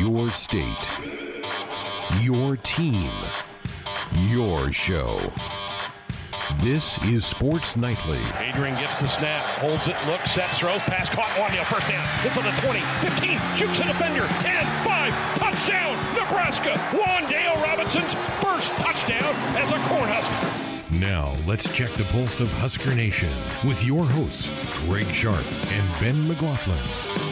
Your state, your team, your show. This is Sports Nightly. Adrian gets the snap, holds it, looks, sets, throws, pass caught, Wan'Dale, first down. It's on the 20, 15, shoots the defender, 10, 5, touchdown, Nebraska. Wan'Dale Robinson's first touchdown as a Cornhusker. Now, let's check the pulse of Husker Nation with your hosts, Greg Sharp and Ben McLaughlin.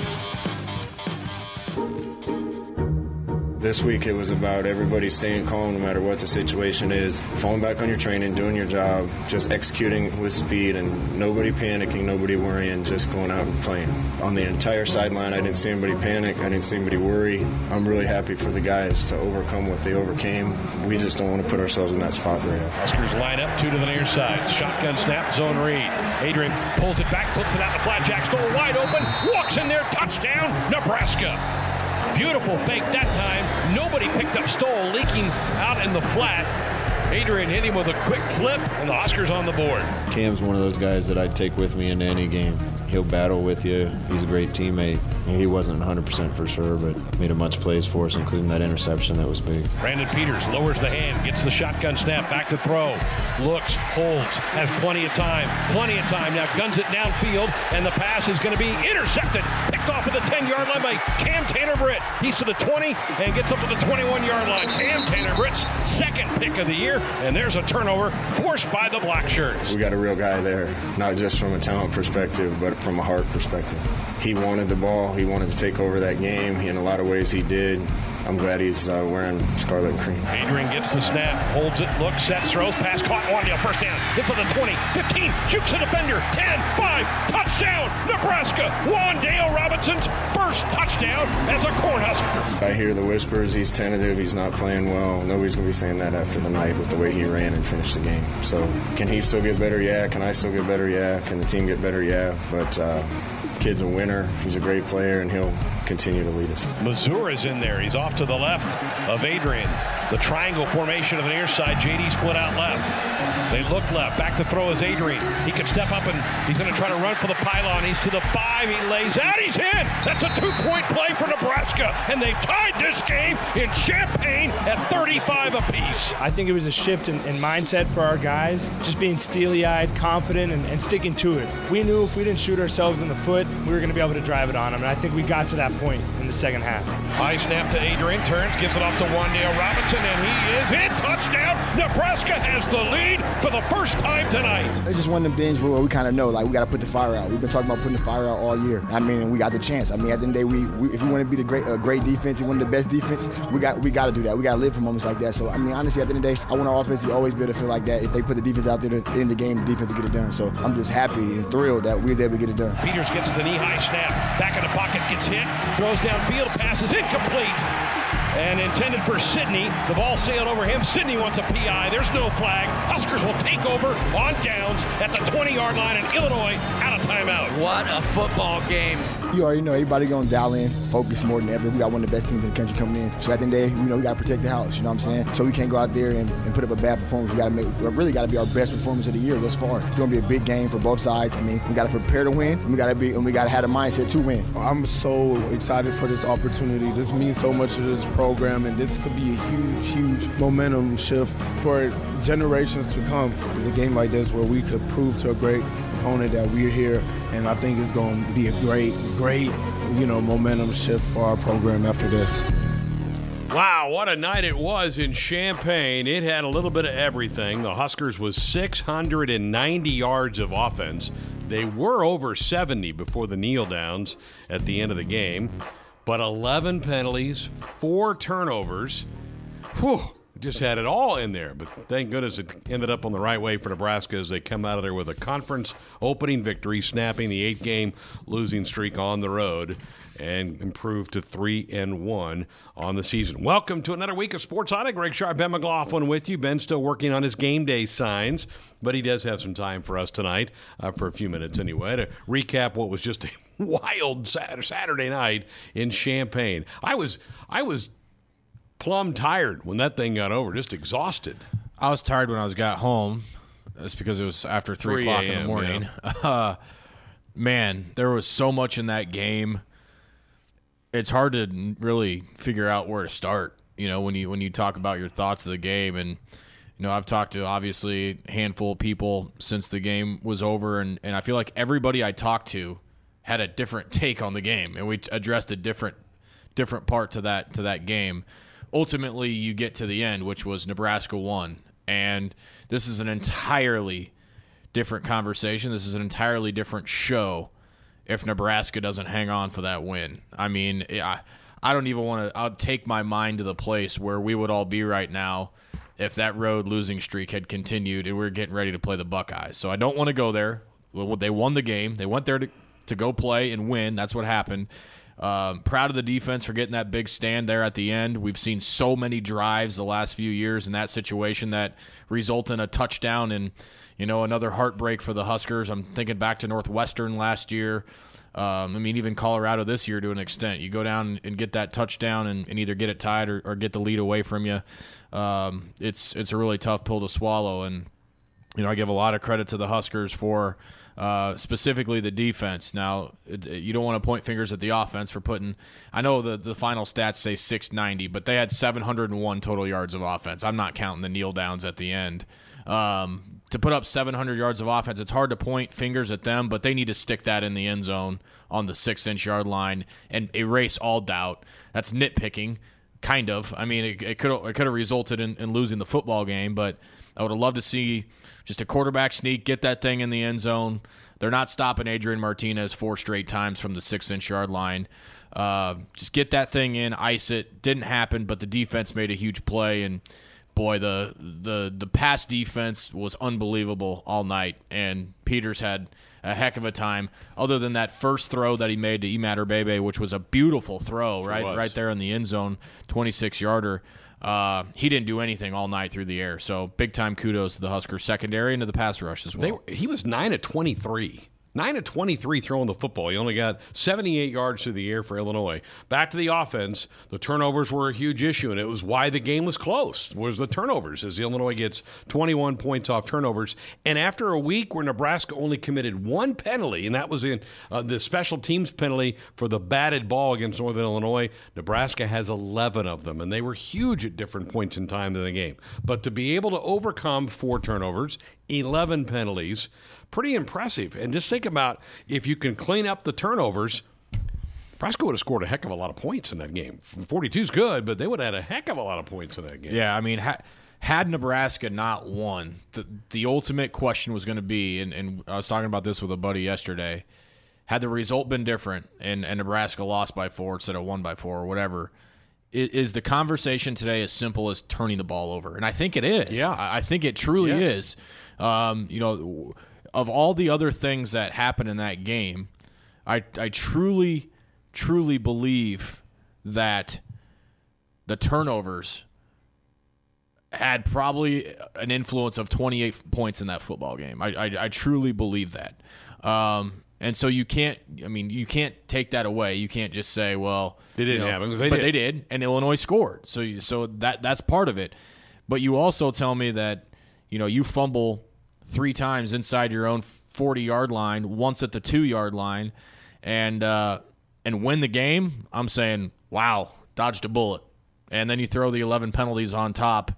This week it was about everybody staying calm no matter what the situation is, falling back on your training, doing your job, just executing with speed, and nobody panicking, nobody worrying, just going out and playing. On the entire sideline, I didn't see anybody panic, I didn't see anybody worry. I'm really happy for the guys to overcome what they overcame. We just don't want to put ourselves in that spot right now. Huskers line up, two to the near side. Shotgun snap, zone read. Adrian pulls it back, flips it out to flat jack, wide open, walks in there, touchdown, Nebraska. Beautiful fake that time. Nobody picked up Stoll leaking out in the flat. Adrian hit him with a quick flip, and the Huskers on the board. Cam's one of those guys that I'd take with me into any game. He'll battle with you. He's a great teammate. He wasn't 100% for sure, but made a bunch of plays for us, including that interception that was big. Brandon Peters lowers the hand, gets the shotgun snap, back to throw, looks, holds, has plenty of time, plenty of time. Now guns it downfield, and the pass is going to be intercepted, picked off at the 10-yard line by Cam Taylor-Britt. He's to the 20 and gets up to the 21-yard line. Cam Taylor-Britt's second pick of the year, and there's a turnover forced by the black shirts. We got a real guy there, not just from a talent perspective, but from a heart perspective. He wanted the ball. He wanted to take over that game. In a lot of ways, he did. I'm glad he's uh, wearing scarlet and cream. Adrian gets the snap, holds it, looks, sets, throws, pass caught, Wan'Dale, first down. Gets on the 20, 15, shoots the defender, 10, 5, touchdown, Nebraska. Wan'Dale Robinson's first touchdown as a Cornhusker. I hear the whispers. He's tentative. He's not playing well. Nobody's going to be saying that after tonight with the way he ran and finished the game. So, can he still get better? Yeah. Can I still get better? Yeah. Can the team get better? Yeah. But uh, kid's a winner. He's a great player, and he'll continue to lead us. Missoura's in there. He's off to the left of Adrian. The triangle formation of the near side. JD split out left. They look left. Back to throw is Adrian. He can step up and he's going to try to run for the pylon. He's to the five. He lays out. He's in. That's a two-point play for Nebraska, and they've tied this game in Champaign at 35 apiece. I think it was a shift in, in mindset for our guys, just being steely-eyed, confident, and, and sticking to it. We knew if we didn't shoot ourselves in the foot, we were going to be able to drive it on them, and I think we got to that point in the second half. High snap to Adrian, turns, gives it off to Wan'Dale Robinson, and he is in. Touchdown! Nebraska has the lead for the first time tonight. It's just one of them things where we kind of know, like, we got to put the fire out. We've been talking about putting the fire out all year. I mean, we got the chance. I mean, at the end of the day, we, we if we want to be the great, uh, great defense and one of the best defense, we got we got to do that. We got to live for moments like that. So, I mean, honestly, at the end of the day, I want our offense to always be able to feel like that. If they put the defense out there to end the game, the defense will get it done. So, I'm just happy and thrilled that we was able to get it done. Peters gets the knee-high snap, back in the pocket, gets hit, throws downfield, pass is incomplete. And intended for Sidney. The ball sailed over him. Sidney wants a PI. There's no flag. Huskers will take over on downs at the 20-yard line, and Illinois out of timeout. What a football game. You already know everybody gonna dial in, focus more than ever. We got one of the best teams in the country coming in. So at the end of the day, we know we gotta protect the house. You know what I'm saying? So we can't go out there and, and put up a bad performance. We gotta make we really gotta be our best performance of the year thus far. It's gonna be a big game for both sides. I mean, we gotta prepare to win, and we gotta be and we gotta have a mindset to win. I'm so excited for this opportunity. This means so much to this program, and this could be a huge, huge momentum shift for generations to come. It's a game like this where we could prove to a great that we're here, and I think it's going to be a great, great, you know, momentum shift for our program after this. Wow, what a night it was in Champaign. It had a little bit of everything. The Huskers was 690 yards of offense. They were over 70 before the kneel downs at the end of the game, but 11 penalties, four turnovers. Whew, just had it all in there. But thank goodness it ended up on the right way for Nebraska as they come out of there with a conference opening victory, snapping the eight game losing streak on the road and improved to three and one on the season. Welcome to another week of Sports On. Greg Sharp, Ben McLaughlin with you. Ben's still working on his game day signs, but he does have some time for us tonight uh, for a few minutes anyway to recap what was just a wild Saturday night in Champaign. I was I was plumb tired when that thing got over, just exhausted. I was tired when I was got home. That's because it was after three, 3 o'clock in the morning. Uh, man, there was so much in that game. it's hard to really figure out where to start. You know, when you when you talk about your thoughts of the game, and you know, I've talked to obviously a handful of people since the game was over, and and I feel like everybody I talked to had a different take on the game, and we addressed a different different part to that to that game. Ultimately, you get to the end, which was Nebraska won, and this is an entirely different conversation. This is an entirely different show if Nebraska doesn't hang on for that win. I mean, I, I don't even want to. I'll take my mind to the place where we would all be right now if that road losing streak had continued and we are getting ready to play the Buckeyes. So I don't want to go there. They won the game. They went there to, to go play and win. That's what happened. Um, proud of the defense for getting that big stand there at the end. We've seen so many drives the last few years in that situation that result in a touchdown and you know another heartbreak for the Huskers. I'm thinking back to Northwestern last year. Um, I mean, even Colorado this year to an extent. You go down and get that touchdown and, and either get it tied or, or, get the lead away from you. Um, it's it's a really tough pill to swallow, and you know I give a lot of credit to the Huskers for uh, specifically the defense. Now, it, you don't want to point fingers at the offense for putting. I know the the final stats say 690, but they had 701 total yards of offense. I'm not counting the kneel downs at the end. Um, to put up 700 yards of offense, it's hard to point fingers at them, but they need to stick that in the end zone on the six inch yard line and erase all doubt. That's nitpicking, kind of. I mean, it could it could have resulted in, in losing the football game, but I would have loved to see just a quarterback sneak, get that thing in the end zone. They're not stopping Adrian Martinez four straight times from the six inch yard line. Uh, just get that thing in, ice it. Didn't happen, but the defense made a huge play, and boy, the the the pass defense was unbelievable all night. And Peters had a heck of a time. Other than that first throw that he made to Imatorbhebhe, which was a beautiful throw, right, right there in the end zone, twenty six yarder. Uh, he didn't do anything all night through the air. So big time kudos to the Huskers secondary and to the pass rush as well. He was nine of twenty three. 9 of 23 throwing the football. He only got 78 yards through the air for Illinois. Back to the offense. The turnovers were a huge issue, and it was why the game was close, was the turnovers, as Illinois gets 21 points off turnovers. And after a week where Nebraska only committed one penalty, and that was in uh, the special teams penalty for the batted ball against Northern Illinois, Nebraska has 11 of them, and they were huge at different points in time in the game. But to be able to overcome four turnovers, 11 penalties, pretty impressive. And just think about if you can clean up the turnovers. Nebraska would have scored a heck of a lot of points in that game. 42 is good, but they would have had a heck of a lot of points in that game. Yeah, I mean, ha- had Nebraska not won, the, the ultimate question was going to be, and, and I was talking about this with a buddy yesterday, had the result been different and, and Nebraska lost by four instead of one by four or whatever, is, is the conversation today as simple as turning the ball over? And I think it is. Yeah. I, I think it truly yes. is. Um, you know, of all the other things that happened in that game, I I truly truly believe that the turnovers had probably an influence of 28 points in that football game. I I, I truly believe that. Um, and so you can't. I mean, you can't take that away. You can't just say, "Well, they didn't you know, happen," they but did. they did, and Illinois scored. So, you, so that that's part of it. But you also tell me that you know you fumble three times inside your own 40 yard line, once at the two yard line, and uh, and win the game, I'm saying, wow, dodged a bullet. And then you throw the 11 penalties on top.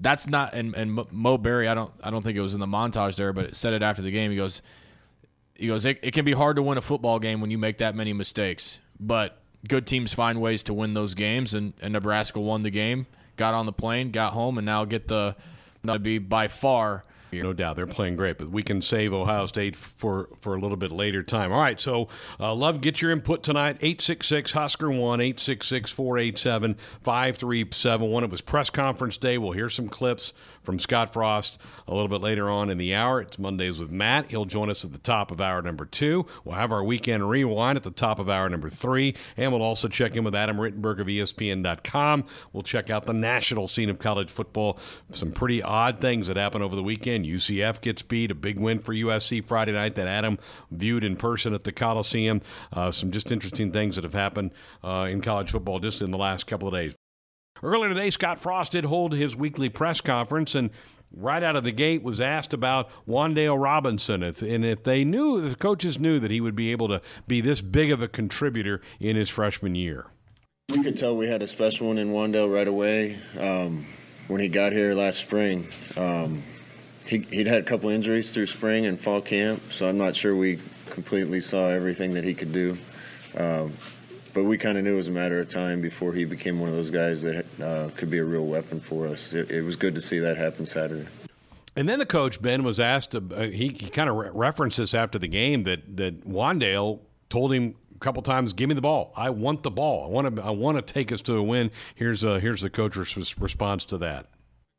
That's not and, and Mo Barry. I don't I don't think it was in the montage there, but it said it after the game. He goes, he goes, it, it can be hard to win a football game when you make that many mistakes, but good teams find ways to win those games, and, and Nebraska won the game, got on the plane, got home, and now get the to be by far no doubt, they're playing great, but we can save Ohio State for, for a little bit later time. All right, so uh, love get your input tonight. 866 Husker 1 866 487 5371. It was press conference day. We'll hear some clips from Scott Frost a little bit later on in the hour. It's Mondays with Matt. He'll join us at the top of hour number two. We'll have our weekend rewind at the top of hour number three, and we'll also check in with Adam Rittenberg of ESPN.com. We'll check out the national scene of college football. Some pretty odd things that happened over the weekend. UCF gets beat, a big win for USC Friday night that Adam viewed in person at the Coliseum. Uh, some just interesting things that have happened uh, in college football just in the last couple of days. Earlier today, Scott Frost did hold his weekly press conference, and right out of the gate was asked about Wan'Dale Robinson, if, and if they knew, the coaches knew that he would be able to be this big of a contributor in his freshman year. We could tell we had a special one in Wan'Dale right away um, when he got here last spring. Um, he, would had a couple injuries through spring and fall camp, so I'm not sure we completely saw everything that he could do. Uh, but we kind of knew it was a matter of time before he became one of those guys that uh, could be a real weapon for us. It, it, was good to see that happen Saturday. And then the coach Ben was asked. Uh, he, he kind of re- referenced this after the game that that Wan'Dale told him a couple times, "Give me the ball. I want the ball. I want to. I want to take us to a win." Here's uh, here's the coach's response to that.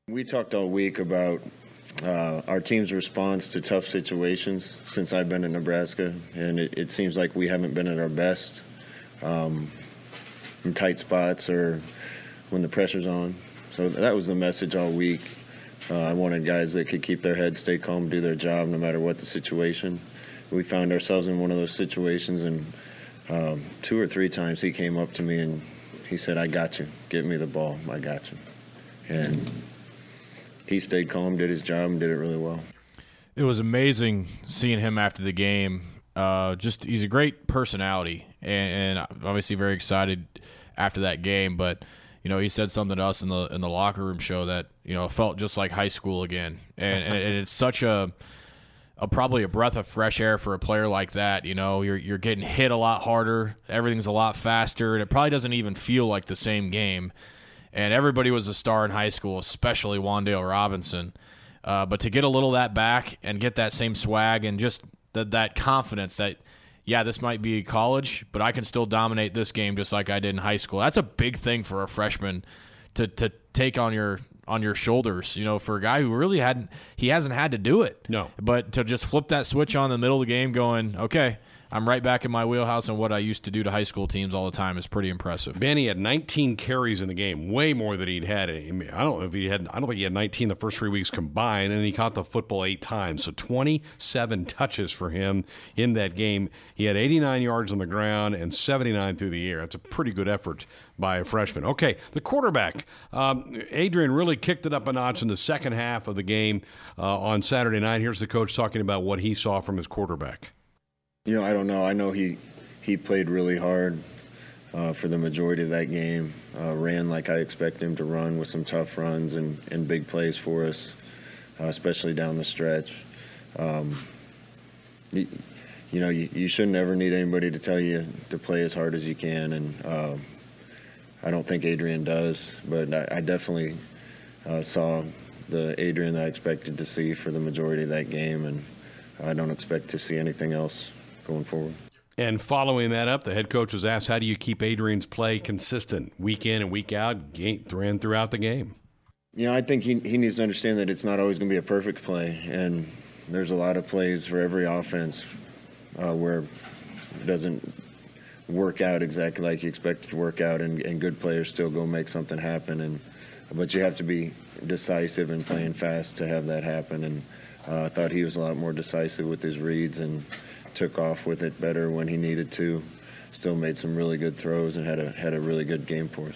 We talked all week about uh, our team's response to tough situations since I've been in Nebraska, and it, it seems like we haven't been at our best um, in tight spots or when the pressure's on. So that was the message all week. Uh, I wanted guys that could keep their heads, stay calm, do their job no matter what the situation. We found ourselves in one of those situations, and um, two or three times he came up to me and he said, I got you. Give me the ball. I got you. And he stayed calm, did his job, and did it really well. It was amazing seeing him after the game. Uh, just he's a great personality, and, and, obviously very excited after that game. But you know, he said something to us in the in the locker room show that you know felt just like high school again, and, and it's such a a, probably a breath of fresh air for a player like that. You know, you're you're getting hit a lot harder, everything's a lot faster, and it probably doesn't even feel like the same game and everybody was a star in high school, especially Wan'Dale Robinson. Uh, but to get a little of that back and get that same swag and just the, that confidence that, yeah, this might be college, but I can still dominate this game just like I did in high school. That's a big thing for a freshman to to take on your on your shoulders. You know, for a guy who really hadn't he hasn't had to do it. No, but to just flip that switch on in the middle of the game, going, okay, I'm right back in my wheelhouse, and what I used to do to high school teams all the time is pretty impressive. Benny had 19 carries in the game, way more than he'd had. I, don't know if he had. I don't think he had 19 the first three weeks combined, and he caught the football eight times. So 27 touches for him in that game. He had 89 yards on the ground and 79 through the air. That's a pretty good effort by a freshman. Okay, the quarterback, um, Adrian, really kicked it up a notch in the second half of the game uh, on Saturday night. Here's the coach talking about what he saw from his quarterback. You know, I don't know. I know he he played really hard uh, for the majority of that game. Uh, ran like I expect him to run with some tough runs and, and big plays for us, uh, especially down the stretch. Um, you, you, know, you, you shouldn't ever need anybody to tell you to play as hard as you can, and um, I don't think Adrian does, but I, I definitely uh, saw the Adrian that I expected to see for the majority of that game, and I don't expect to see anything else going forward. And following that up, the head coach was asked, "How do you keep Adrian's play consistent, week in and week out, game, throughout the game?" You know, I think he he needs to understand that it's not always going to be a perfect play, and there's a lot of plays for every offense uh, where it doesn't work out exactly like you expect it to work out, and, and good players still go make something happen. And but you have to be decisive and playing fast to have that happen. And uh, I thought he was a lot more decisive with his reads and took off with it better when he needed to. Still made some really good throws and had a had a really good game for us.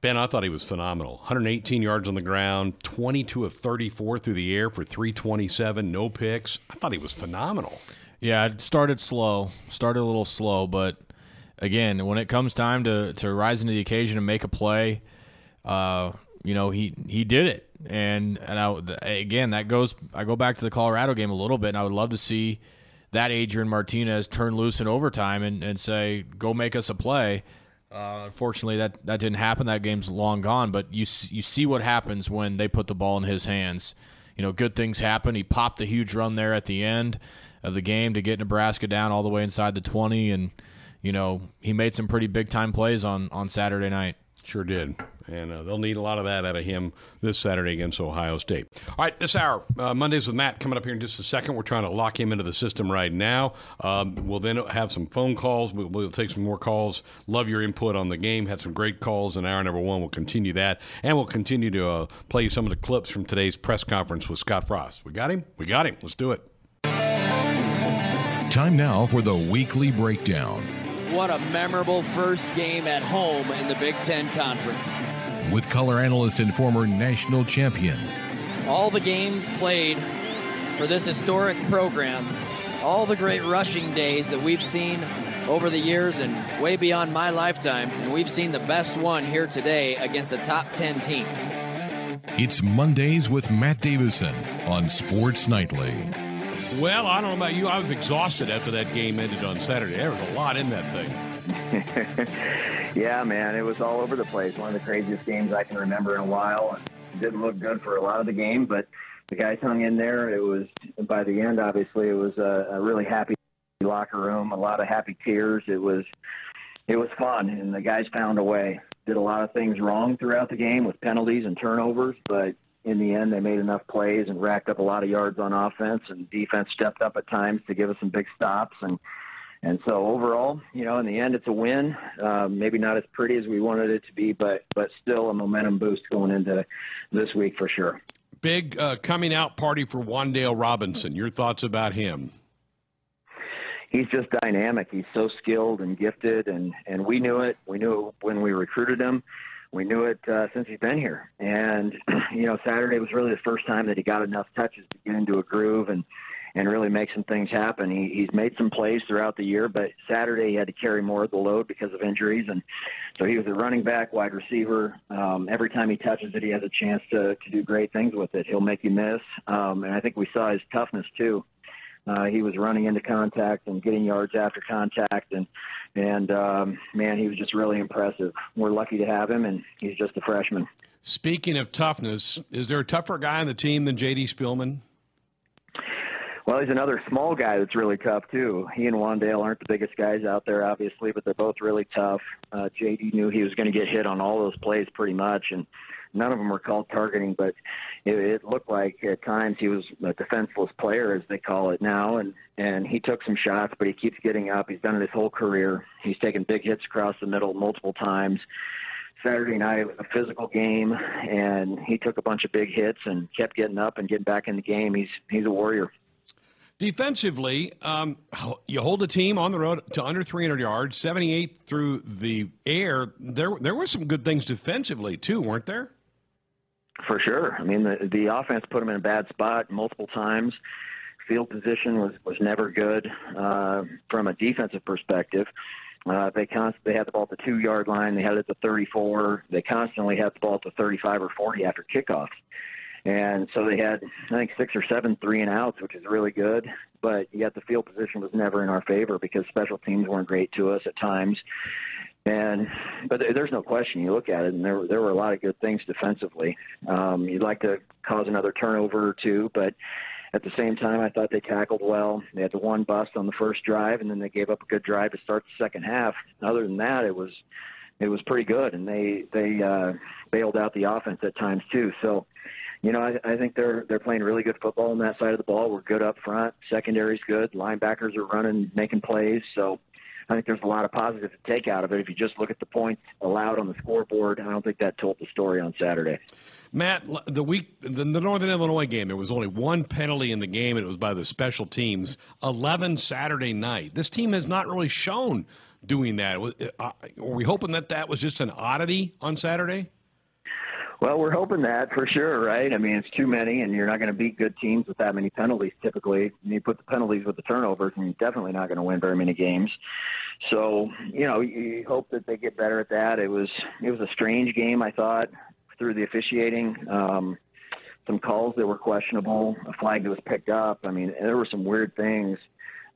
Ben, I thought he was phenomenal. 118 yards on the ground, 22 of 34 through the air for 327, no picks. I thought he was phenomenal. Yeah, it started slow, started a little slow, but again, when it comes time to, to rise into the occasion and make a play, uh, you know, he he did it. And and I, again, that goes I go back to the Colorado game a little bit, and I would love to see – that Adrian Martinez turn loose in overtime and, and say, go make us a play. Uh, unfortunately, that, that didn't happen. That game's long gone. But you you see what happens when they put the ball in his hands. You know, good things happen. He popped a huge run there at the end of the game to get Nebraska down all the way inside the 20, and you know he made some pretty big time plays on on Saturday night. Sure did and uh, they'll need a lot of that out of him this Saturday against Ohio State. All right, this hour, uh, Mondays with Matt, coming up here in just a second. We're trying to lock him into the system right now. Um, we'll then have some phone calls. We'll, we'll, take some more calls. Love your input on the game. Had some great calls in hour number one. We'll continue that, and we'll continue to uh, play some of the clips from today's press conference with Scott Frost. We got him. We got him. Let's do it. Time now for the weekly breakdown. What a memorable first game at home in the Big Ten Conference with color analyst and former national champion, all the games played for this historic program, all the great rushing days that we've seen over the years and way beyond my lifetime, and we've seen the best one here today against a top 10 team. It's Mondays with Matt Davison on Sports Nightly. Well, I don't know about you. I was exhausted after that game ended on Saturday. There was a lot in that thing. yeah, man, it was all over the place. One of the craziest games I can remember in a while. It didn't look good for a lot of the game, but the guys hung in there. It was by the end, obviously, it was a, a really happy locker room, a lot of happy tears. It was it was fun, and the guys found a way. Did a lot of things wrong throughout the game with penalties and turnovers, but in the end, they made enough plays and racked up a lot of yards on offense, and defense stepped up at times to give us some big stops. And and so overall, you know, in the end, it's a win. Uh, maybe not as pretty as we wanted it to be, but but still a momentum boost going into this week for sure. Big uh, coming out party for Wan'Dale Robinson. Your thoughts about him? he's just dynamic. He's so skilled and gifted, and and we knew it. We knew it when we recruited him. We knew it uh, since he's been here. And you know, Saturday was really the first time that he got enough touches to get into a groove and and really make some things happen. He, he's made some plays throughout the year, but Saturday he had to carry more of the load because of injuries, and so he was a running back, wide receiver. Um, every time he touches it, he has a chance to to do great things with it. He'll make you miss, um, and I think we saw his toughness too. Uh, he was running into contact and getting yards after contact, and and um, man, he was just really impressive. We're lucky to have him, and he's just a freshman. Speaking of toughness, is there a tougher guy on the team than J.D. Spielman? Well, he's another small guy that's really tough too. He and Wan'Dale aren't the biggest guys out there, obviously, but they're both really tough. Uh, JD knew he was going to get hit on all those plays pretty much, and none of them were called targeting, but it, it looked like at times he was a defenseless player, as they call it now, and and he took some shots, but he keeps getting up. He's done it his whole career. He's taken big hits across the middle multiple times. Saturday night was a physical game, and he took a bunch of big hits and kept getting up and getting back in the game. He's he's a warrior. Defensively, um, you hold a team on the road to under 300 yards, 78 through the air. There, there were some good things defensively too, weren't there? For sure. I mean, the the offense put them in a bad spot multiple times. Field position was was never good uh, from a defensive perspective. Uh, they const- they had the ball at the two yard line. They had it at the 34. They constantly had the ball at the 35 or 40 after kickoffs. And so they had, I think, six or seven three and outs, which is really good. But yet the field position was never in our favor because special teams weren't great to us at times. And but there's no question. You look at it, and there there were a lot of good things defensively. Um, you'd like to cause another turnover or two, but at the same time, I thought they tackled well. They had the one bust on the first drive, and then they gave up a good drive to start the second half. Other than that, it was it was pretty good, and they they uh, bailed out the offense at times too. So, you know, I, I think they're they're playing really good football on that side of the ball. We're good up front. Secondary's good. Linebackers are running, making plays. So I think there's a lot of positives to take out of it. If you just look at the points allowed on the scoreboard, I don't think that told the story on Saturday. Matt, the week the, the Northern Illinois game, there was only one penalty in the game, and it was by the special teams. Eleven Saturday night. This team has not really shown doing that. Uh, are we hoping that that was just an oddity on Saturday? Well, we're hoping that for sure, right? I mean, it's too many, and you're not going to beat good teams with that many penalties typically. And you put the penalties with the turnovers, and you're definitely not going to win very many games. So, you know, you hope that they get better at that. It was it was a strange game, I thought, through the officiating. Um, some calls that were questionable, a flag that was picked up. I mean, there were some weird things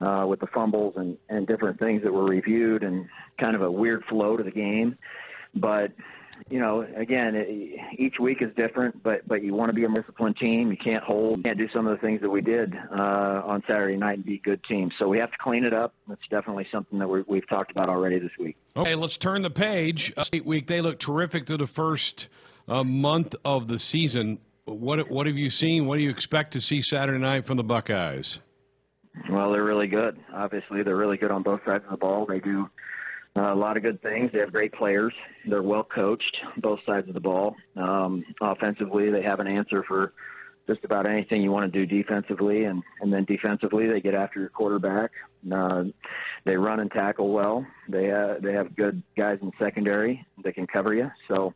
uh, with the fumbles and, and different things that were reviewed, and kind of a weird flow to the game. But you know, again, it, each week is different, but but you want to be a disciplined team. You can't hold, you can't do some of the things that we did uh, on Saturday night and be good teams. So we have to clean it up. That's definitely something that we have talked about already this week. Okay, let's turn the page. State week, they look terrific through the first uh, month of the season. What what have you seen? What do you expect to see Saturday night from the Buckeyes? Well, they're really good. Obviously, they're really good on both sides of the ball. They do uh, a lot of good things. They have great players. They're well coached, both sides of the ball. Um, offensively, they have an answer for just about anything you want to do defensively, and and then defensively, they get after your quarterback. Uh, they run and tackle well. They uh, they have good guys in secondary that can cover you. So,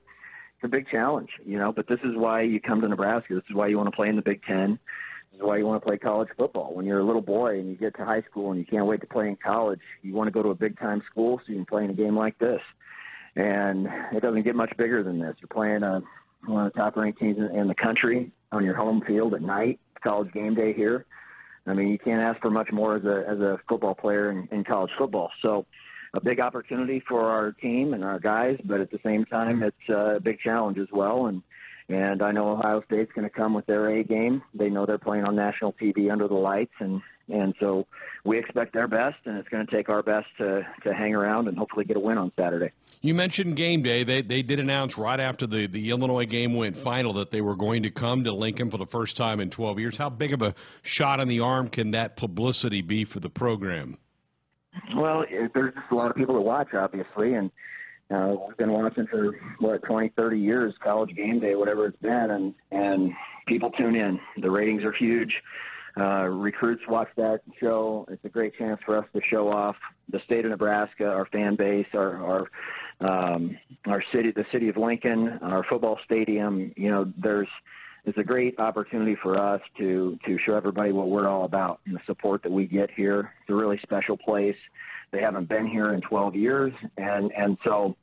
it's a big challenge, you know. But this is why you come to Nebraska. This is why you want to play in the Big Ten. Is why you want to play college football. When you're a little boy and you get to high school and you can't wait to play in college, you want to go to a big time school so you can play in a game like this. And it doesn't get much bigger than this. You're playing a, one of the top ranked teams in, in the country on your home field at night. College game day here. I mean, you can't ask for much more as a as a football player in, in college football. So a big opportunity for our team and our guys, but at the same time, it's uh, a big challenge as well. And and I know Ohio State's going to come with their A game. They know they're playing on national TV under the lights, and and so we expect their best, and it's going to take our best to to hang around and hopefully get a win on Saturday. You mentioned game day. They they did announce right after the, the Illinois game went final that they were going to come to Lincoln for the first time in 12 years. How big of a shot in the arm can that publicity be for the program? Well, there's just a lot of people to watch, obviously, and uh, we've been watching for what 20, 30 years, college game day, whatever it's been, and and people tune in. The ratings are huge. Uh, recruits watch that show. It's a great chance for us to show off the state of Nebraska, our fan base, our our um, our city, the city of Lincoln, our football stadium. You know, there's it's a great opportunity for us to to show everybody what we're all about and the support that we get here. It's a really special place. They haven't been here in 12 years, and and so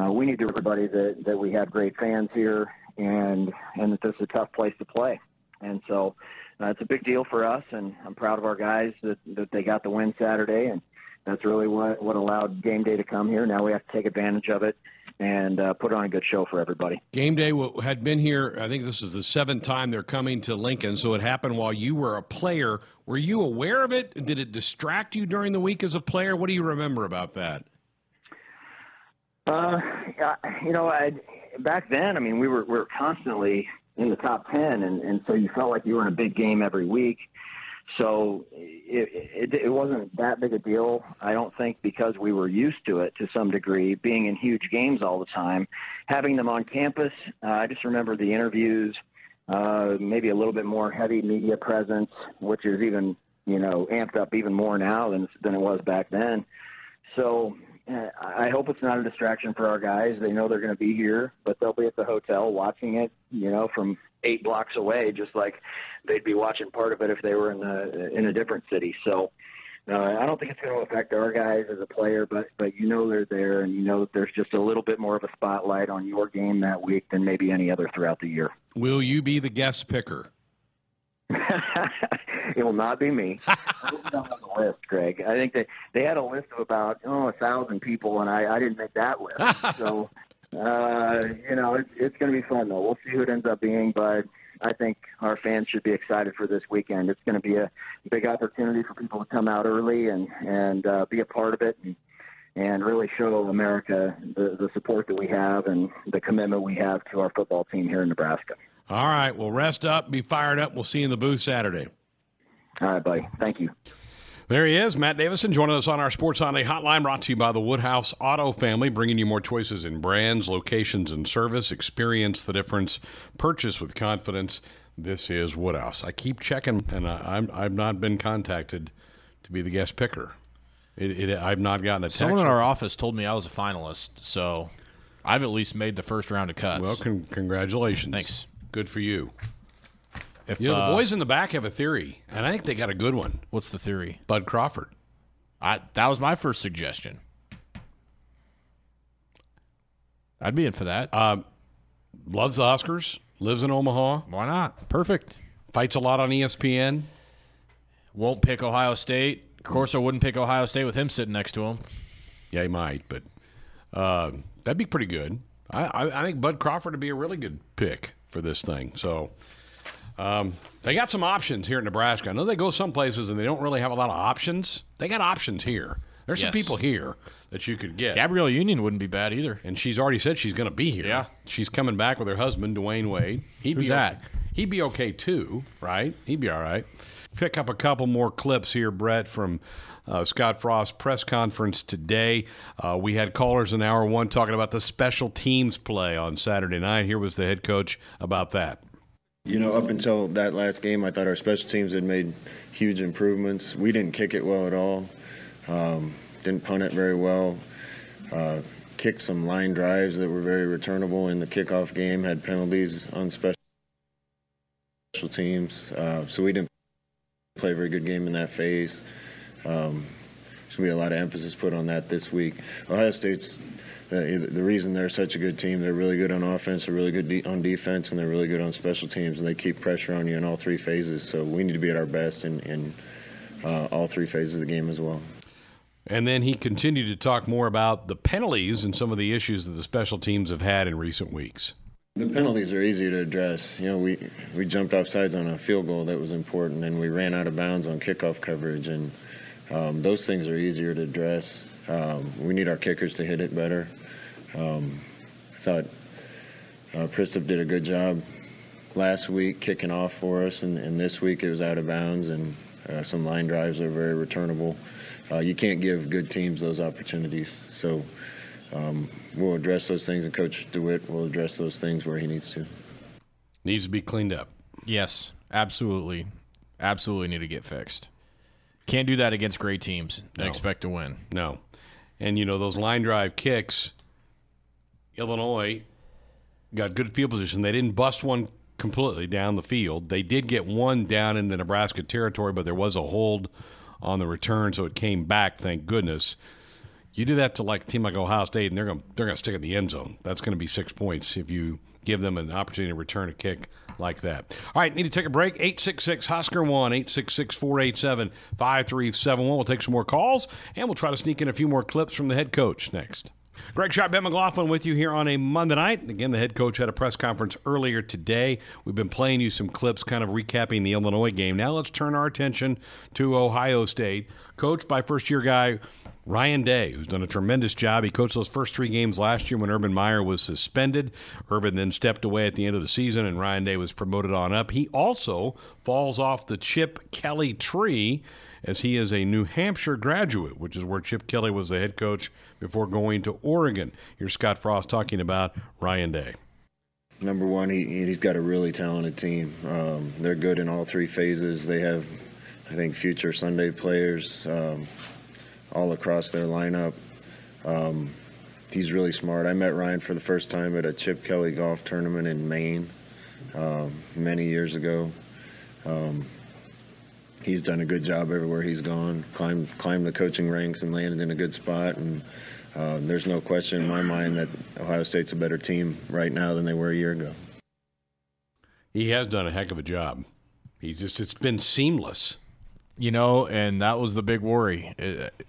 uh, we need to everybody that that we have great fans here, and and that this is a tough place to play, and so. Uh, it's a big deal for us, and I'm proud of our guys that, that they got the win Saturday, and that's really what what allowed game day to come here. Now we have to take advantage of it and uh, put on a good show for everybody. Game day had been here. I think this is the seventh time they're coming to Lincoln. So it happened while you were a player. Were you aware of it? Did it distract you during the week as a player? What do you remember about that? Uh, you know, I, back then, I mean, we were we were constantly in the top ten, and and so you felt like you were in a big game every week. So it, it, it wasn't that big a deal, I don't think, because we were used to it to some degree, being in huge games all the time. Having them on campus, uh, I just remember the interviews, uh, maybe a little bit more heavy media presence, which is even, you know, amped up even more now than, than it was back then. So uh, I hope it's not a distraction for our guys. They know they're going to be here, but they'll be at the hotel watching it, you know, from eight blocks away, just like they'd be watching part of it if they were in the in a different city. So uh, I don't think it's going to affect our guys as a player, but but you know they're there, and you know that there's just a little bit more of a spotlight on your game that week than maybe any other throughout the year. Will you be the guest picker? it will not be me. I on the list, Greg. I think they they had a list of about oh a thousand people, and I I didn't make that list. so uh, you know it's it's going to be fun though. We'll see who it ends up being, but I think our fans should be excited for this weekend. It's going to be a big opportunity for people to come out early and and uh, be a part of it. And, and really show America the, the support that we have and the commitment we have to our football team here in Nebraska. All right. Well, rest up, be fired up. We'll see you in the booth Saturday. All right, buddy. Thank you. There he is, Matt Davison, joining us on our Sports Sunday Hotline, brought to you by the Woodhouse Auto Family, bringing you more choices in brands, locations, and service. Experience the difference. Purchase with confidence. This is Woodhouse. I keep checking, and I, have not been contacted to be the guest picker. It, it, I've not gotten a text. Someone in our office told me I was a finalist, so I've at least made the first round of cuts. Well, con- congratulations. Thanks. Good for you. If, you know, the uh, boys in the back have a theory, and I think they got a good one. What's the theory? Bud Crawford. I that was my first suggestion. I'd be in for that. Uh, loves the Oscars. Lives in Omaha. Why not? Perfect. Fights a lot on ESPN. Won't pick Ohio State. Of course, I wouldn't pick Ohio State with him sitting next to him. Yeah, he might, but uh, that'd be pretty good. I, I, I think Bud Crawford would be a really good pick for this thing. So um, they got some options here in Nebraska. I know they go some places and they don't really have a lot of options. They got options here. There's yes. some people here that you could get. Gabrielle Union wouldn't be bad either. And she's already said she's going to be here. Yeah. She's coming back with her husband, Dwyane Wade. He'd Who's be that? Okay. He'd be okay too, right? He'd be all right. Pick up a couple more clips here, Brett, from uh, Scott Frost press conference today. Uh, we had callers in hour one talking about the special teams play on Saturday night. Here was the head coach about that. You know, up until that last game, I thought our special teams had made huge improvements. We didn't kick it well at all, um, didn't punt it very well. Uh, kicked some line drives that were very returnable in the kickoff game, had penalties on special teams. Uh, so we didn't play a very good game in that phase. Um, there's going to be a lot of emphasis put on that this week. Ohio State's the, the reason they're such a good team, they're really good on offense, they're really good de- on defense, and they're really good on special teams, and they keep pressure on you in all three phases. So we need to be at our best in, in uh, all three phases of the game as well. And then he continued to talk more about the penalties and some of the issues that the special teams have had in recent weeks. The penalties are easy to address. You know, we we jumped off sides on a field goal that was important, and we ran out of bounds on kickoff coverage, and um, those things are easier to address. Um, we need our kickers to hit it better. Um, I thought uh, Pristup did a good job last week kicking off for us, and, and this week it was out of bounds, and uh, some line drives are very returnable. Uh, you can't give good teams those opportunities. So um, we'll address those things, and Coach DeWitt will address those things where he needs to. Needs to be cleaned up. Yes, absolutely. Absolutely need to get fixed. Can't do that against great teams and No. expect to win. No. And, you know, those line drive kicks, Illinois got good field position. They didn't bust one completely down the field. They did get one down in the Nebraska territory, but there was a hold on the return, so it came back, thank goodness. You do that to like a team like Ohio State, and they're going to they're going to stick in the end zone. That's going to be six points if you give them an opportunity to return a kick like that. All right, need to take a break. 866 Husker 1 866 487 5371. We'll take some more calls, and we'll try to sneak in a few more clips from the head coach next. Greg Sharp, Ben McLaughlin with you here on a Monday night. Again, the head coach had a press conference earlier today. We've been playing you some clips kind of recapping the Illinois game. Now let's turn our attention to Ohio State, coached by first year guy Ryan Day, who's done a tremendous job. He coached those first three games last year when Urban Meyer was suspended. Urban then stepped away at the end of the season, and Ryan Day was promoted on up. He also falls off the Chip Kelly tree as he is a New Hampshire graduate, which is where Chip Kelly was the head coach before going to Oregon. Here's Scott Frost talking about Ryan Day. Number one, he, he's got a really talented team. Um, they're good in all three phases. They have, I think, future Sunday players um, all across their lineup. Um, he's really smart. I met Ryan for the first time at a Chip Kelly golf tournament in Maine um, many years ago. Um, he's done a good job everywhere he's gone. Climbed climbed the coaching ranks and landed in a good spot. And uh, there's no question in my mind that Ohio State's a better team right now than they were a year ago. He has done a heck of a job. He just it's been seamless. You know, and that was the big worry.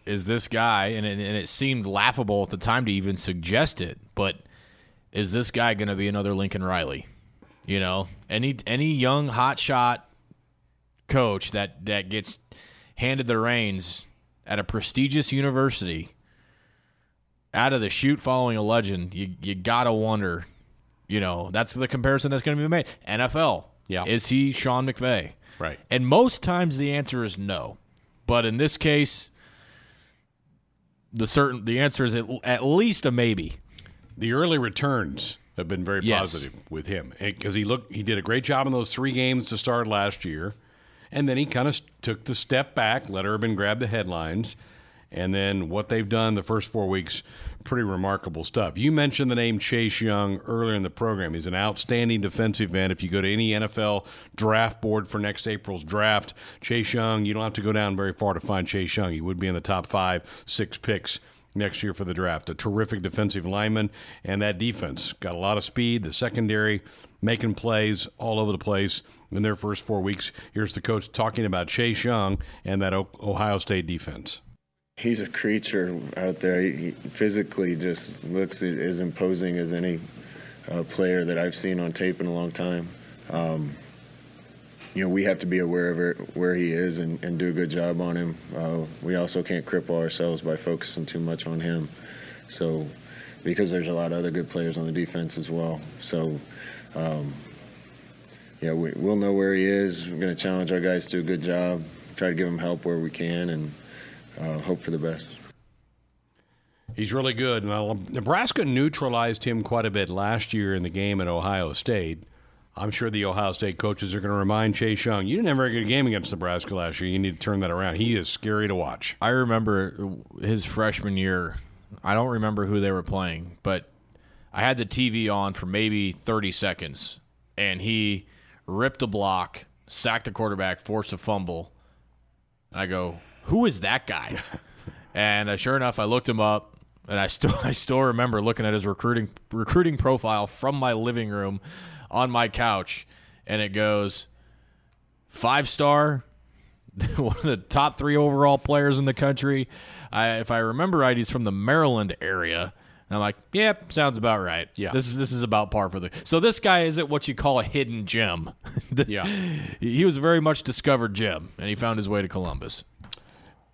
Is this guy, and it, and it seemed laughable at the time to even suggest it, but is this guy going to be another Lincoln Riley? You know, any any young hotshot coach that that gets handed the reins at a prestigious university out of the chute following a legend, you you gotta wonder. You know, that's the comparison that's going to be made. NFL, Yeah. is he Sean McVay? Right. And most times the answer is no. But in this case, the certain the answer is at, at least a maybe. The early returns have been very Yes. positive with him because he looked he did a great job in those three games to start last year, and then he kind of took the step back, let Urban grab the headlines, and then what they've done the first four weeks, pretty remarkable stuff. You mentioned the name Chase Young earlier in the program. He's an outstanding defensive end. If you go to any NFL draft board for next April's draft, Chase Young, you don't have to go down very far to find Chase Young. He would be in the top five, six picks next year for the draft. A terrific defensive lineman, and that defense got a lot of speed. The secondary making plays all over the place in their first four weeks. Here's the coach talking about Chase Young and that Ohio State defense. He's a creature out there. He physically just looks as imposing as any uh, player that I've seen on tape in a long time. Um, you know, we have to be aware of where he is and, and do a good job on him. Uh, we also can't cripple ourselves by focusing too much on him. So, because there's a lot of other good players on the defense as well. So, um, yeah, we, we'll know where he is. We're going to challenge our guys to do a good job, try to give him help where we can, and uh, hope for the best. He's really good. Now, Nebraska neutralized him quite a bit last year in the game at Ohio State. I'm sure the Ohio State coaches are going to remind Chase Young, you didn't have a very good game against Nebraska last year. You need to turn that around. He is scary to watch. I remember his freshman year. I don't remember who they were playing, but I had the TV on for maybe 30 seconds, and he ripped a block, sacked the quarterback, forced a fumble. I go, who is that guy? and uh, sure enough, I looked him up, and I still I still remember looking at his recruiting recruiting profile from my living room on my couch, and it goes five star, one of the top three overall players in the country. I, if I remember right, he's from the Maryland area. And I'm like, yep, yeah, sounds about right. Yeah, this is this is about par for the. So this guy isn't what you call a hidden gem. this, yeah, he was a very much discovered gem, and he found his way to Columbus.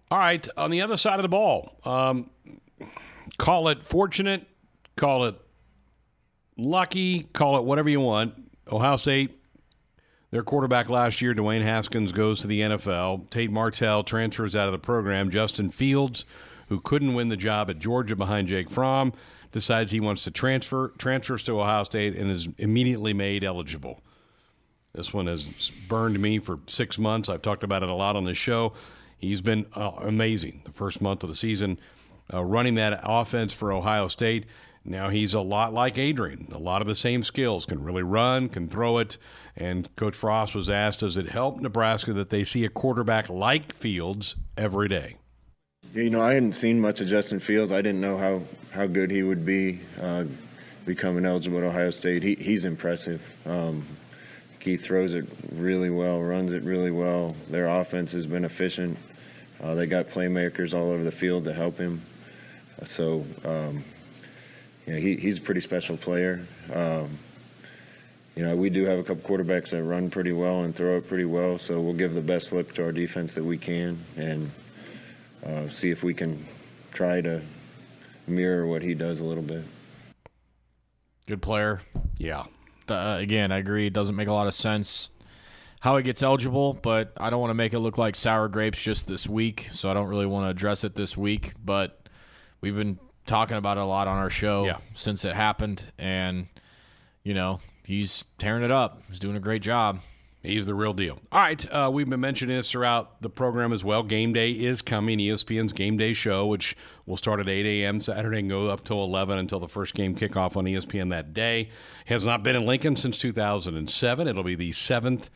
All right, on the other side of the ball, um, call it fortunate, call it lucky, call it whatever you want. Ohio State, their quarterback last year, Dwayne Haskins, goes to the NFL. Tate Martell transfers out of the program. Justin Fields who couldn't win the job at Georgia behind Jake Fromm, decides he wants to transfer, transfers to Ohio State, and is immediately made eligible. This one has burned me for six months. I've talked about it a lot on this show. He's been uh, amazing the first month of the season, uh, running that offense for Ohio State. Now he's a lot like Adrian, a lot of the same skills, can really run, can throw it. And Coach Frost was asked, does it help Nebraska that they see a quarterback like Fields every day? You know, I hadn't seen much of Justin Fields. I didn't know how, how good he would be uh, becoming eligible at Ohio State. He, he's impressive. Um, he throws it really well, runs it really well. Their offense has been efficient. Uh, they got playmakers all over the field to help him. So, um, he, he's a pretty special player. Um, you know, we do have a couple quarterbacks that run pretty well and throw it pretty well, so we'll give the best look to our defense that we can. And uh, see if we can try to mirror what he does a little bit. Good player. Yeah. Uh, again, I agree. It doesn't make a lot of sense how he gets eligible, but I don't want to make it look like sour grapes just this week, so I don't really want to address it this week. But we've been talking about it a lot on our show yeah. since it happened, and you know he's tearing it up. He's doing a great job. He's the real deal. All right, uh, we've been mentioning this throughout the program as well. Game day is coming. ESPN's Game Day show, which will start at 8 a.m. Saturday and go up till 11 until the first game kickoff on ESPN that day. Has not been in Lincoln since 2007. It'll be the seventh.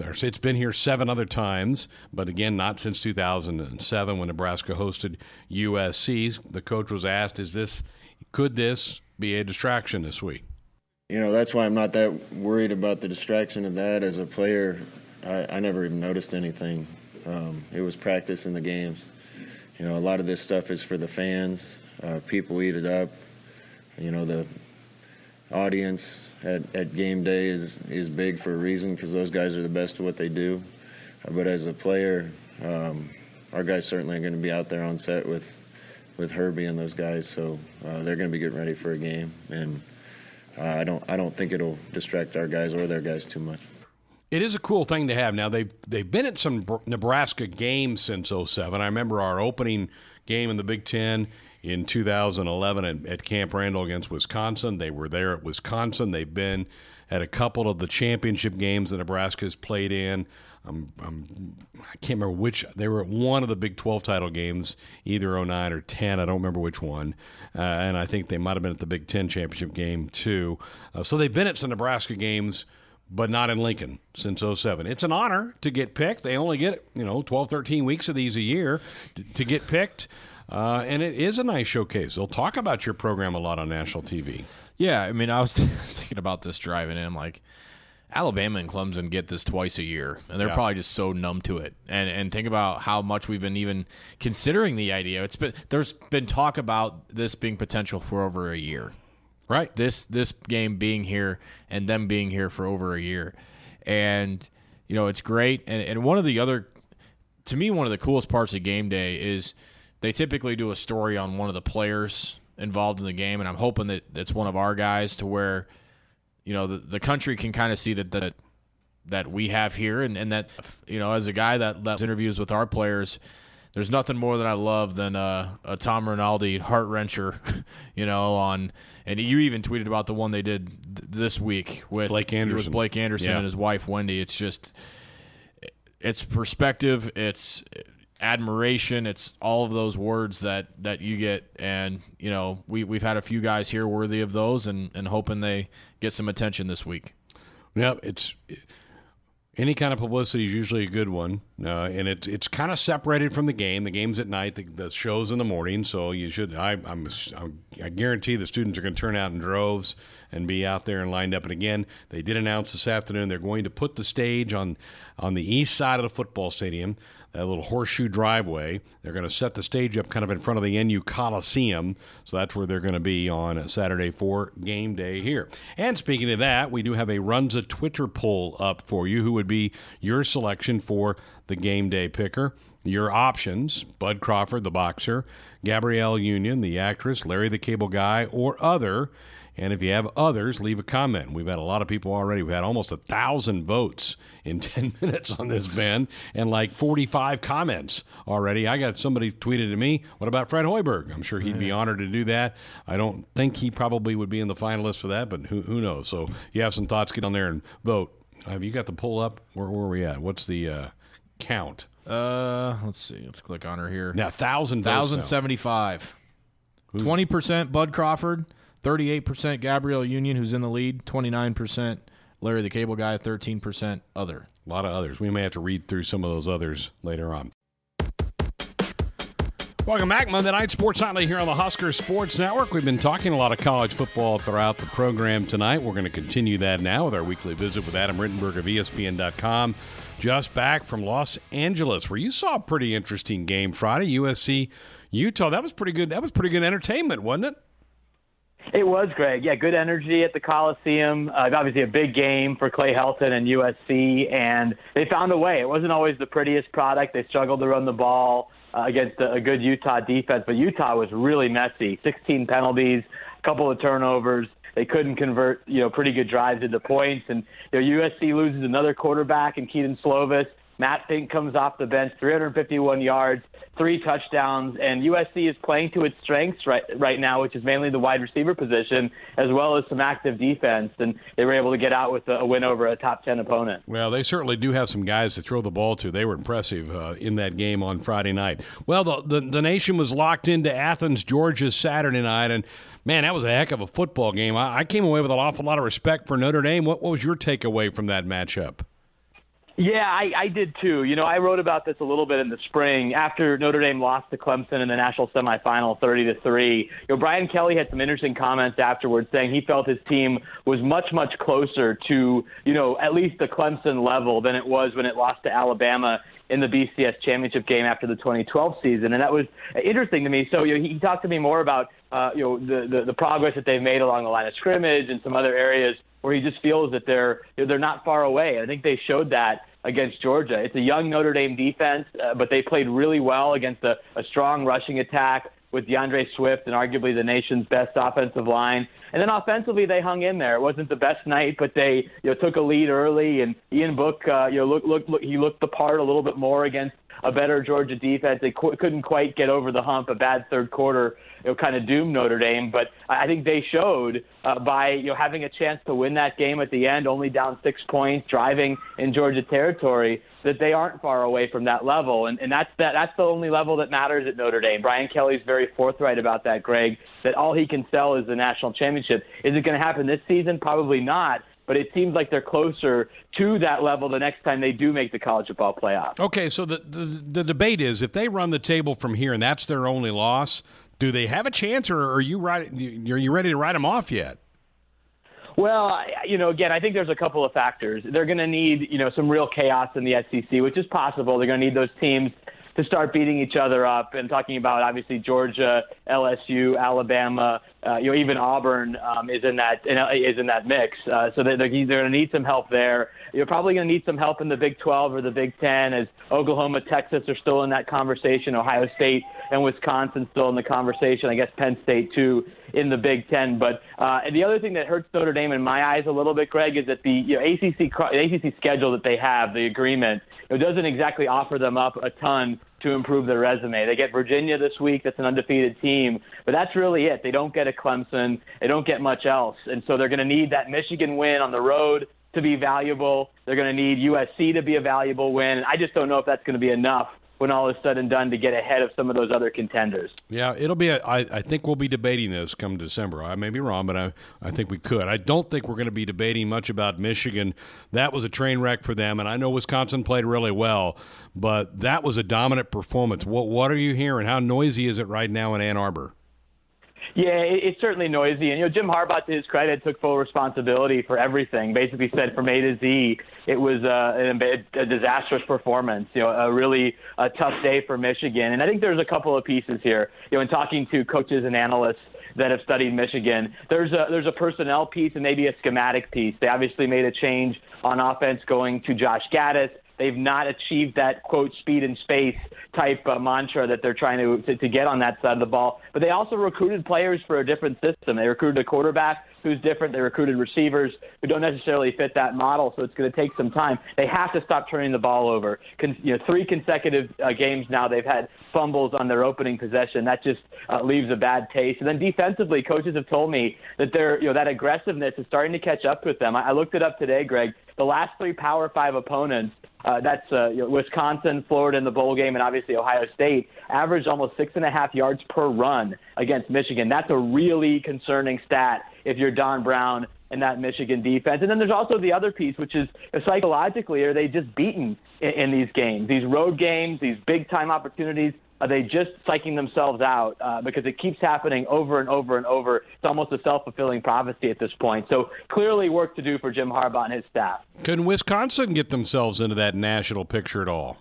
It's been here seven other times, but again, not since 2007 when Nebraska hosted USC. The coach was asked, "Is this could this be a distraction this week?" You know that's why I'm not that worried about the distraction of that. As a player, I, I never even noticed anything. Um, it was practice in the games. You know, a lot of this stuff is for the fans. Uh, people eat it up. You know, the audience at, at game day is is big for a reason because those guys are the best at what they do. Uh, but as a player, um, our guys certainly are going to be out there on set with with Herbie and those guys, so uh, they're going to be getting ready for a game and uh, I don't I don't think it'll distract our guys or their guys too much. It is a cool thing to have. Now they've they've been at some Nebraska games since 07. I remember our opening game in the Big Ten in 2011 at, at Camp Randall against Wisconsin. They were there at Wisconsin. They've been at a couple of the championship games that Nebraska has played in. I'm, I'm, I can't remember which. They were at one of the Big 12 title games, either 09 or 10. I don't remember which one. Uh, and I think they might have been at the Big Ten championship game, too. Uh, so they've been at some Nebraska games, but not in Lincoln since 07. It's an honor to get picked. They only get, you know, 12, 13 weeks of these a year to, to get picked. Uh, and it is a nice showcase. They'll talk about your program a lot on national TV. Yeah, I mean, I was thinking about this driving in. Like, Alabama and Clemson get this twice a year, and they're yeah. probably just so numb to it. And and think about how much we've been even considering the idea. It's been there's been talk about this being potential for over a year, right? This this game being here and them being here for over a year, and you know it's great. And and one of the other, to me, one of the coolest parts of game day is they typically do a story on one of the players involved in the game, and I'm hoping that it's one of our guys to where you know the, the country can kind of see that that that we have here and, and that you know as a guy that does interviews with our players there's nothing more that I love than uh, a Tom Rinaldi heart wrencher, you know. On and you even tweeted about the one they did th- this week with Blake Anderson, with Blake Anderson yeah. and his wife Wendy. It's just, it's perspective. It's admiration. It's all of those words that, that you get, and you know we we've had a few guys here worthy of those, and, and hoping they get some attention this week. Yep, it's any kind of publicity is usually a good one, uh, and it's it's kind of separated from the game. The game's at night, the, the show's in the morning, so you should. I, I'm, I guarantee the students are going to turn out in droves and be out there and lined up. And again, they did announce this afternoon they're going to put the stage on on the east side of the football stadium that little horseshoe driveway. They're going to set the stage up kind of in front of the NU Coliseum. So that's where they're going to be on Saturday for game day here. And speaking of that, we do have a Runs a Twitter poll up for you. Who would be your selection for the game day picker? Your options Bud Crawford, the boxer, Gabrielle Union, the actress, Larry the Cable Guy, or other. And if you have others, leave a comment. We've had a lot of people already. We've had almost a thousand votes in 10 minutes on this, Ben, and like 45 comments already. I got somebody tweeted to me, What about Fred Hoiberg? I'm sure he'd be honored to do that. I don't think he probably would be in the finalists for that, but who, who knows? So you have some thoughts, get on there and vote. Have you got the poll up? Where, where are we at? What's the uh, count? Uh, let's see. Let's click on her here. Now, thousand, thousand seventy-five. Twenty percent Bud Crawford. 38% Gabrielle Union, who's in the lead, 29% Larry the Cable Guy, 13% other. A lot of others. We may have to read through some of those others later on. Welcome back, Monday Night Sports Nightly here on the Husker Sports Network. We've been talking a lot of college football throughout the program tonight. We're going to continue that now with our weekly visit with Adam Rittenberg of ESPN.com. Just back from Los Angeles, where you saw a pretty interesting game Friday, USC Utah. That was pretty good. That was pretty good entertainment, wasn't it? It was, Greg. Yeah, good energy at the Coliseum. Uh, obviously, a big game for Clay Helton and USC, and they found a way. It wasn't always the prettiest product. They struggled to run the ball uh, against a, a good Utah defense, but Utah was really messy. 16 penalties, a couple of turnovers. They couldn't convert, you know, pretty good drives into points. And you know, USC loses another quarterback in Kedon Slovis. Matt Fink comes off the bench, 351 yards three touchdowns, and USC is playing to its strengths right right now, which is mainly the wide receiver position, as well as some active defense, and they were able to get out with a win over a top ten opponent. Well, they certainly do have some guys to throw the ball to. They were impressive uh, in that game on Friday night. Well, the, the the nation was locked into Athens, Georgia, Saturday night, and man, that was a heck of a football game. I, I came away with an awful lot of respect for Notre Dame. What, what was your takeaway from that matchup? Yeah, I, I did too. You know, I wrote about this a little bit in the spring after Notre Dame lost to Clemson in the national semifinal, thirty to three. You know, Brian Kelly had some interesting comments afterwards, saying he felt his team was much, much closer to, you know, at least the Clemson level than it was when it lost to Alabama in the BCS championship game after the 2012 season, and that was interesting to me. So you know, he, talked to me more about uh, you know the, the the progress that they've made along the line of scrimmage and some other areas where he just feels that they're they're not far away. I think they showed that against Georgia. It's a young Notre Dame defense, uh, but they played really well against a, a strong rushing attack with D'Andre Swift and arguably the nation's best offensive line. And then offensively, they hung in there. It wasn't the best night, but they you know took a lead early. And Ian Book, uh, you know, look, look, look, he looked the part a little bit more against a better Georgia defense. They qu- couldn't quite get over the hump. A bad third quarter, you know, kind of doomed Notre Dame. But I think they showed uh, by you know having a chance to win that game at the end, only down six points, driving in Georgia territory, that they aren't far away from that level. And, and that's that. That's the only level that matters at Notre Dame. Brian Kelly's very forthright about that, Greg. That all he can sell is the national championship. Is it going to happen this season? Probably not but it seems like they're closer to that level the next time they do make the college football playoff. Okay, so the, the, the debate is if they run the table from here and that's their only loss, do they have a chance, or are you? Are you ready to write them off yet? Well, you know, again, I think there's a couple of factors. They're going to need, you know, some real chaos in the SEC, which is possible. They're going to need those teams to start beating each other up and talking about obviously Georgia, LSU, Alabama, uh, you know even Auburn um, is in that is in that mix. Uh, so they're, they're going to need some help there. You're probably going to need some help in the Big 12 or the Big 10 as Oklahoma, Texas are still in that conversation. Ohio State and Wisconsin still in the conversation. I guess Penn State too in the Big Ten. But uh, and the other thing that hurts Notre Dame in my eyes a little bit, Greg, is that the you know, ACC ACC schedule that they have, the agreement, it doesn't exactly offer them up a ton to improve their resume. They get Virginia this week. That's an undefeated team, but that's really it. They don't get a Clemson. They don't get much else, and so they're going to need that Michigan win on the road to be valuable. They're going to need USC to be a valuable win. I just don't know if that's going to be enough when all is said and done to get ahead of some of those other contenders. Yeah, it'll be. A, I, I think we'll be debating this come December. I may be wrong, but I I think we could. I don't think we're going to be debating much about Michigan. That was a train wreck for them, and I know Wisconsin played really well, but that was a dominant performance. What what are you hearing? How noisy is it right now in Ann Arbor? Yeah, it, it's certainly noisy. And, you know, Jim Harbaugh, to his credit, took full responsibility for everything. Basically said from A to Z, it was uh, a, a disastrous performance, you know, a really a tough day for Michigan. And I think there's a couple of pieces here. You know, in talking to coaches and analysts, that have studied Michigan. There's a there's a personnel piece and maybe a schematic piece. They obviously made a change on offense going to Josh Gattis. They've not achieved that quote speed and space type uh, mantra that they're trying to, to to get on that side of the ball. But they also recruited players for a different system. They recruited a quarterback who's different. They recruited receivers who don't necessarily fit that model, so it's going to take some time. They have to stop turning the ball over. Con- you know, three consecutive uh, games now they've had fumbles on their opening possession. That just uh, leaves a bad taste. And then defensively, coaches have told me that they're you know that aggressiveness is starting to catch up with them. I, I looked it up today, Greg. The last three Power Five opponents uh, that's uh, you know, Wisconsin, Florida in the bowl game, and obviously Ohio State averaged almost six and a half yards per run against Michigan. That's a really concerning stat if you're Don Brown and that Michigan defense. And then there's also the other piece, which is psychologically, are they just beaten in, in these games, these road games, these big time opportunities? Are they just psyching themselves out uh, because it keeps happening over and over and over? It's almost a self fulfilling prophecy at this point. So clearly, work to do for Jim Harbaugh and his staff. Can Wisconsin get themselves into that national picture at all?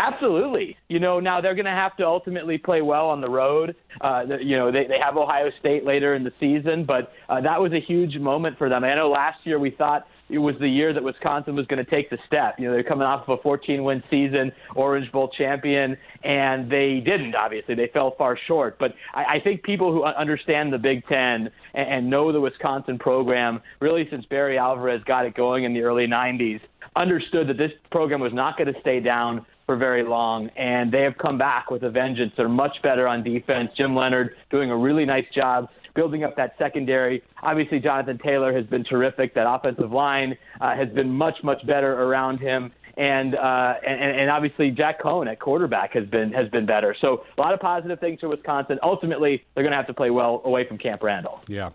Absolutely. You know, now they're going to have to ultimately play well on the road. Uh, you know, they, they have Ohio State later in the season, but uh, that was a huge moment for them. I know last year we thought it was the year that Wisconsin was going to take the step. You know, they're coming off of a 14 win season, Orange Bowl champion, and they didn't, obviously. They fell far short. But I, I think people who understand the Big Ten and, and know the Wisconsin program, really since Barry Alvarez got it going in the early 90s, understood that this program was not going to stay down for very long, and they have come back with a vengeance. They're much better on defense. Jim Leonhard doing a really nice job building up that secondary. Obviously, Jonathan Taylor has been terrific. That offensive line uh, has been much, much better around him. And, uh, and and obviously Jack Coan at quarterback has been has been better. So a lot of positive things for Wisconsin. Ultimately, they're going to have to play well away from Camp Randall. Yeah.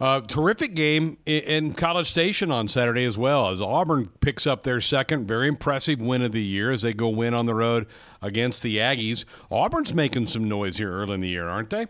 Uh, terrific game in College Station on Saturday as well, as Auburn picks up their second very impressive win of the year as they go win on the road against the Aggies. Auburn's making some noise here early in the year, aren't they?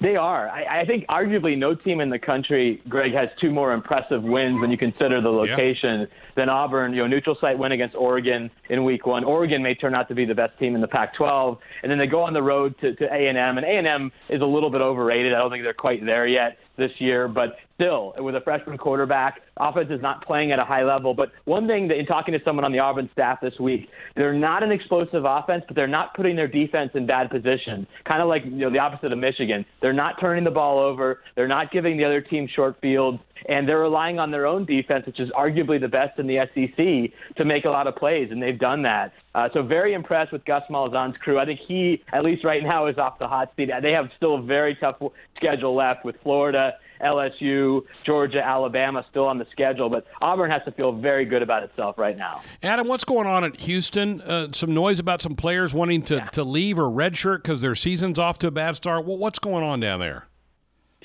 They are. I, I think arguably no team in the country, Greg, has two more impressive wins when you consider the location than Auburn. You know, neutral site win against Oregon in Week One. Oregon may turn out to be the best team in the Pac-12, and then they go on the road to, to A&M, and A&M is a little bit overrated. I don't think they're quite there yet this year, but still, with a freshman quarterback, offense is not playing at a high level. But one thing that in talking to someone on the Auburn staff this week, they're not an explosive offense, but they're not putting their defense in bad position. Kind of like you know the opposite of Michigan. They're not turning the ball over. They're not giving the other team short fields and they're relying on their own defense, which is arguably the best in the SEC, to make a lot of plays, and they've done that. Uh, so very impressed with Gus Malzahn's crew. I think he, at least right now, is off the hot seat. They have still a very tough schedule left with Florida LSU, Georgia, Alabama still on the schedule, but Auburn has to feel very good about itself right now. Adam, what's going on at Houston? Uh, some noise about some players wanting to, yeah. to leave or redshirt because their season's off to a bad start. Well, what's going on down there?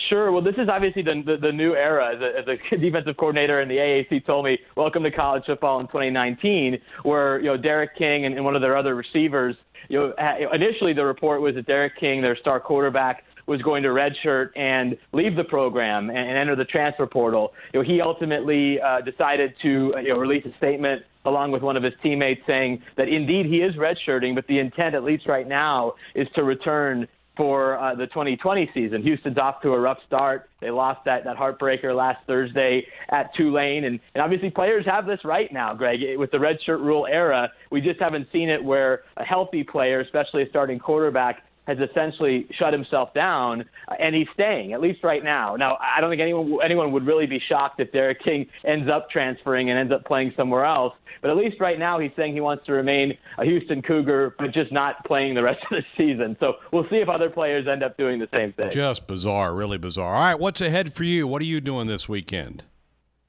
Sure. Well, this is obviously the, the, the new era. As a, as a, defensive coordinator in the AAC told me, welcome to college football in 2019, where, you know, D'Eriq King and, and one of their other receivers, you know, initially the report was that D'Eriq King, their star quarterback, was going to redshirt and leave the program and, and enter the transfer portal. You know, he ultimately uh, decided to uh, you know, release a statement along with one of his teammates saying that indeed he is redshirting, but the intent, at least right now, is to return for uh, the 2020 season. Houston's off to a rough start. They lost that, that heartbreaker last Thursday at Tulane. And, and obviously, players have this right now, Greg. With the redshirt rule era, we just haven't seen it where a healthy player, especially a starting quarterback, has essentially shut himself down, uh, and he's staying at least right now. Now, I don't think anyone anyone would really be shocked if D'Eriq King ends up transferring and ends up playing somewhere else. But at least right now, he's saying he wants to remain a Houston Cougar, but just not playing the rest of the season. So we'll see if other players end up doing the same thing. Just bizarre, really bizarre. All right, what's ahead for you? What are you doing this weekend?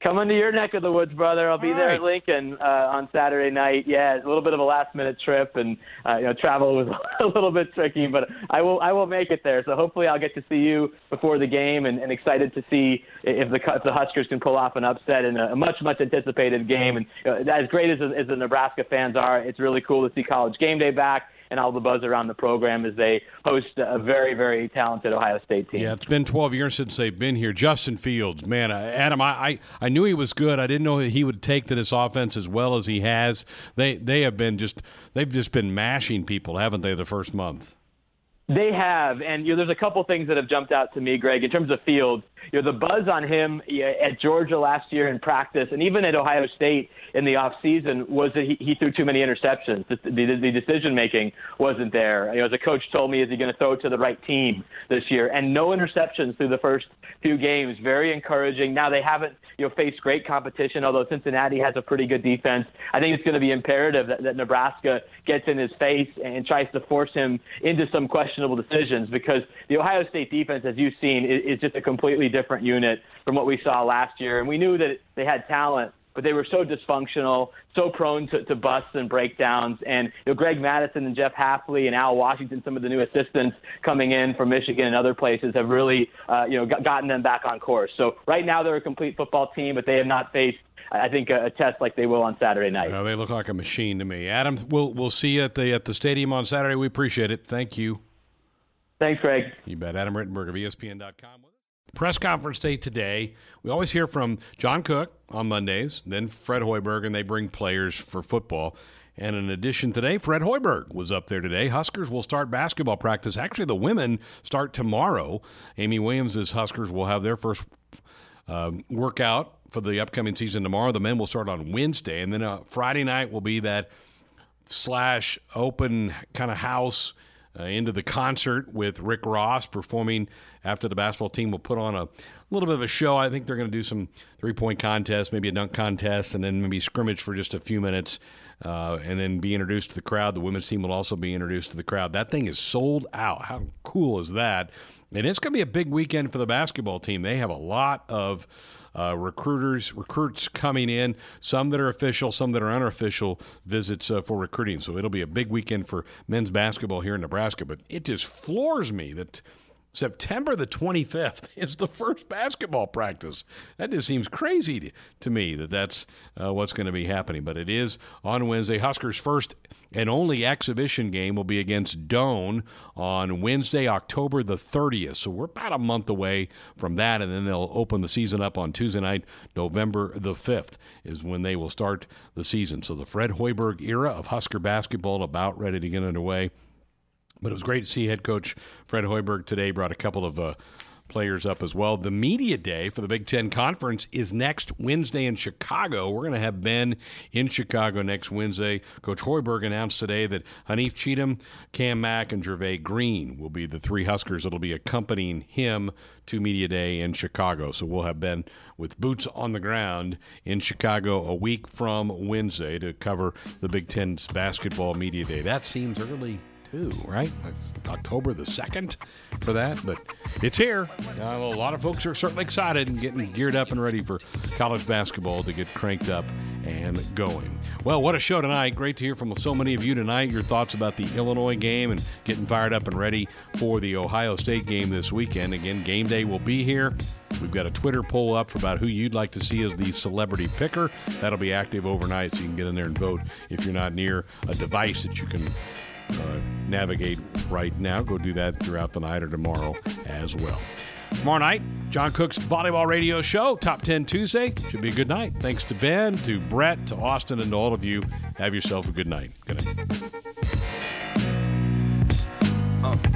Coming to your neck of the woods, brother. I'll be All there right. at Lincoln uh, on Saturday night. Yeah, a little bit of a last minute trip, and uh, you know, travel was a little bit tricky, but I will I will make it there. So hopefully, I'll get to see you before the game, and, and excited to see if the if the Huskers can pull off an upset in a much much anticipated game. And uh, as great as as the Nebraska fans are, it's really cool to see College Game Day back and all the buzz around the program as they host a very, very talented Ohio State team. Yeah, it's been 12 years since they've been here. Justin Fields, man, uh, Adam, I, I, I knew he was good. I didn't know he would take to this offense as well as he has. They they have been just they've just been mashing people, haven't they? The first month. They have, and you know, there's a couple things that have jumped out to me, Greg, in terms of Fields. You know, the buzz on him at Georgia last year in practice, and even at Ohio State in the off season, was that he, he threw too many interceptions. The, the, the decision making wasn't there. You know, a coach told me, is he going to throw it to the right team this year? And no interceptions through the first few games. Very encouraging. Now they haven't you know faced great competition, although Cincinnati has a pretty good defense. I think it's going to be imperative that, that Nebraska gets in his face and tries to force him into some questionable decisions because the Ohio State defense, as you've seen, is, is just a completely different unit from what we saw last year. And we knew that they had talent, but they were so dysfunctional, so prone to, to busts and breakdowns. And you know, Greg Mattison and Jeff Hafley and Al Washington, some of the new assistants coming in from Michigan and other places, have really uh, you know got, gotten them back on course. So right now they're a complete football team, but they have not faced. I think a, a test like they will on Saturday night. Uh, they look like a machine to me. Adam, we'll we'll see you at the at the stadium on Saturday. We appreciate it. Thank you. Thanks, Greg. You bet. Adam Rittenberg of ESPN.com. Press conference day today. We always hear from John Cook on Mondays, then Fred Hoiberg, and they bring players for football. And in addition today, Fred Hoiberg was up there today. Huskers will start basketball practice. Actually, the women start tomorrow. Amy Williams' Huskers will have their first um, workout for the upcoming season tomorrow. The men will start on Wednesday, and then uh, Friday night will be that slash open kind of house uh, into the concert with Rick Ross performing after the basketball team will put on a little bit of a show. I think they're going to do some three point contest, maybe a dunk contest, and then maybe scrimmage for just a few minutes. Uh, and then be introduced to the crowd. The women's team will also be introduced to the crowd. That thing is sold out. How cool is that? And it's going to be a big weekend for the basketball team. They have a lot of uh, recruiters, recruits coming in, some that are official, some that are unofficial visits uh, for recruiting. So it'll be a big weekend for men's basketball here in Nebraska. But it just floors me that September the 25th is the first basketball practice. That just seems crazy to, me that that's uh, what's going to be happening. But it is on Wednesday. Huskers' first and only exhibition game will be against Doane on Wednesday, October the 30th. So we're about a month away from that, and then they'll open the season up on Tuesday night, November the 5th, is when they will start the season. So the Fred Hoiberg era of Husker basketball about ready to get underway. But it was great to see head coach Fred Hoiberg today. Brought a couple of uh, players up as well. The media day for the Big Ten Conference is next Wednesday in Chicago. We're going to have Ben in Chicago next Wednesday. Coach Hoiberg announced today that Haanif Cheatham, Cam Mack, and Jervay Green will be the three Huskers that'll be accompanying him to media day in Chicago. So we'll have Ben with boots on the ground in Chicago a week from Wednesday to cover the Big Ten's basketball media day. That seems early too, right? It's October the 2nd for that, but it's here. Uh, a lot of folks are certainly excited and getting geared up and ready for college basketball to get cranked up and going. Well, what a show tonight. Great to hear from so many of you tonight. Your thoughts about the Illinois game and getting fired up and ready for the Ohio State game this weekend. Again, game day will be here. We've got a Twitter poll up for about who you'd like to see as the celebrity picker. That'll be active overnight, so you can get in there and vote if you're not near a device that you can uh, navigate right now. Go do that throughout the night or tomorrow as well. Tomorrow night, John Cook's Volleyball Radio Show, Top 10 Tuesday. Should be a good night. Thanks to Ben, to Brett, to Austin, and to all of you. Have yourself a good night. Good night. Oh.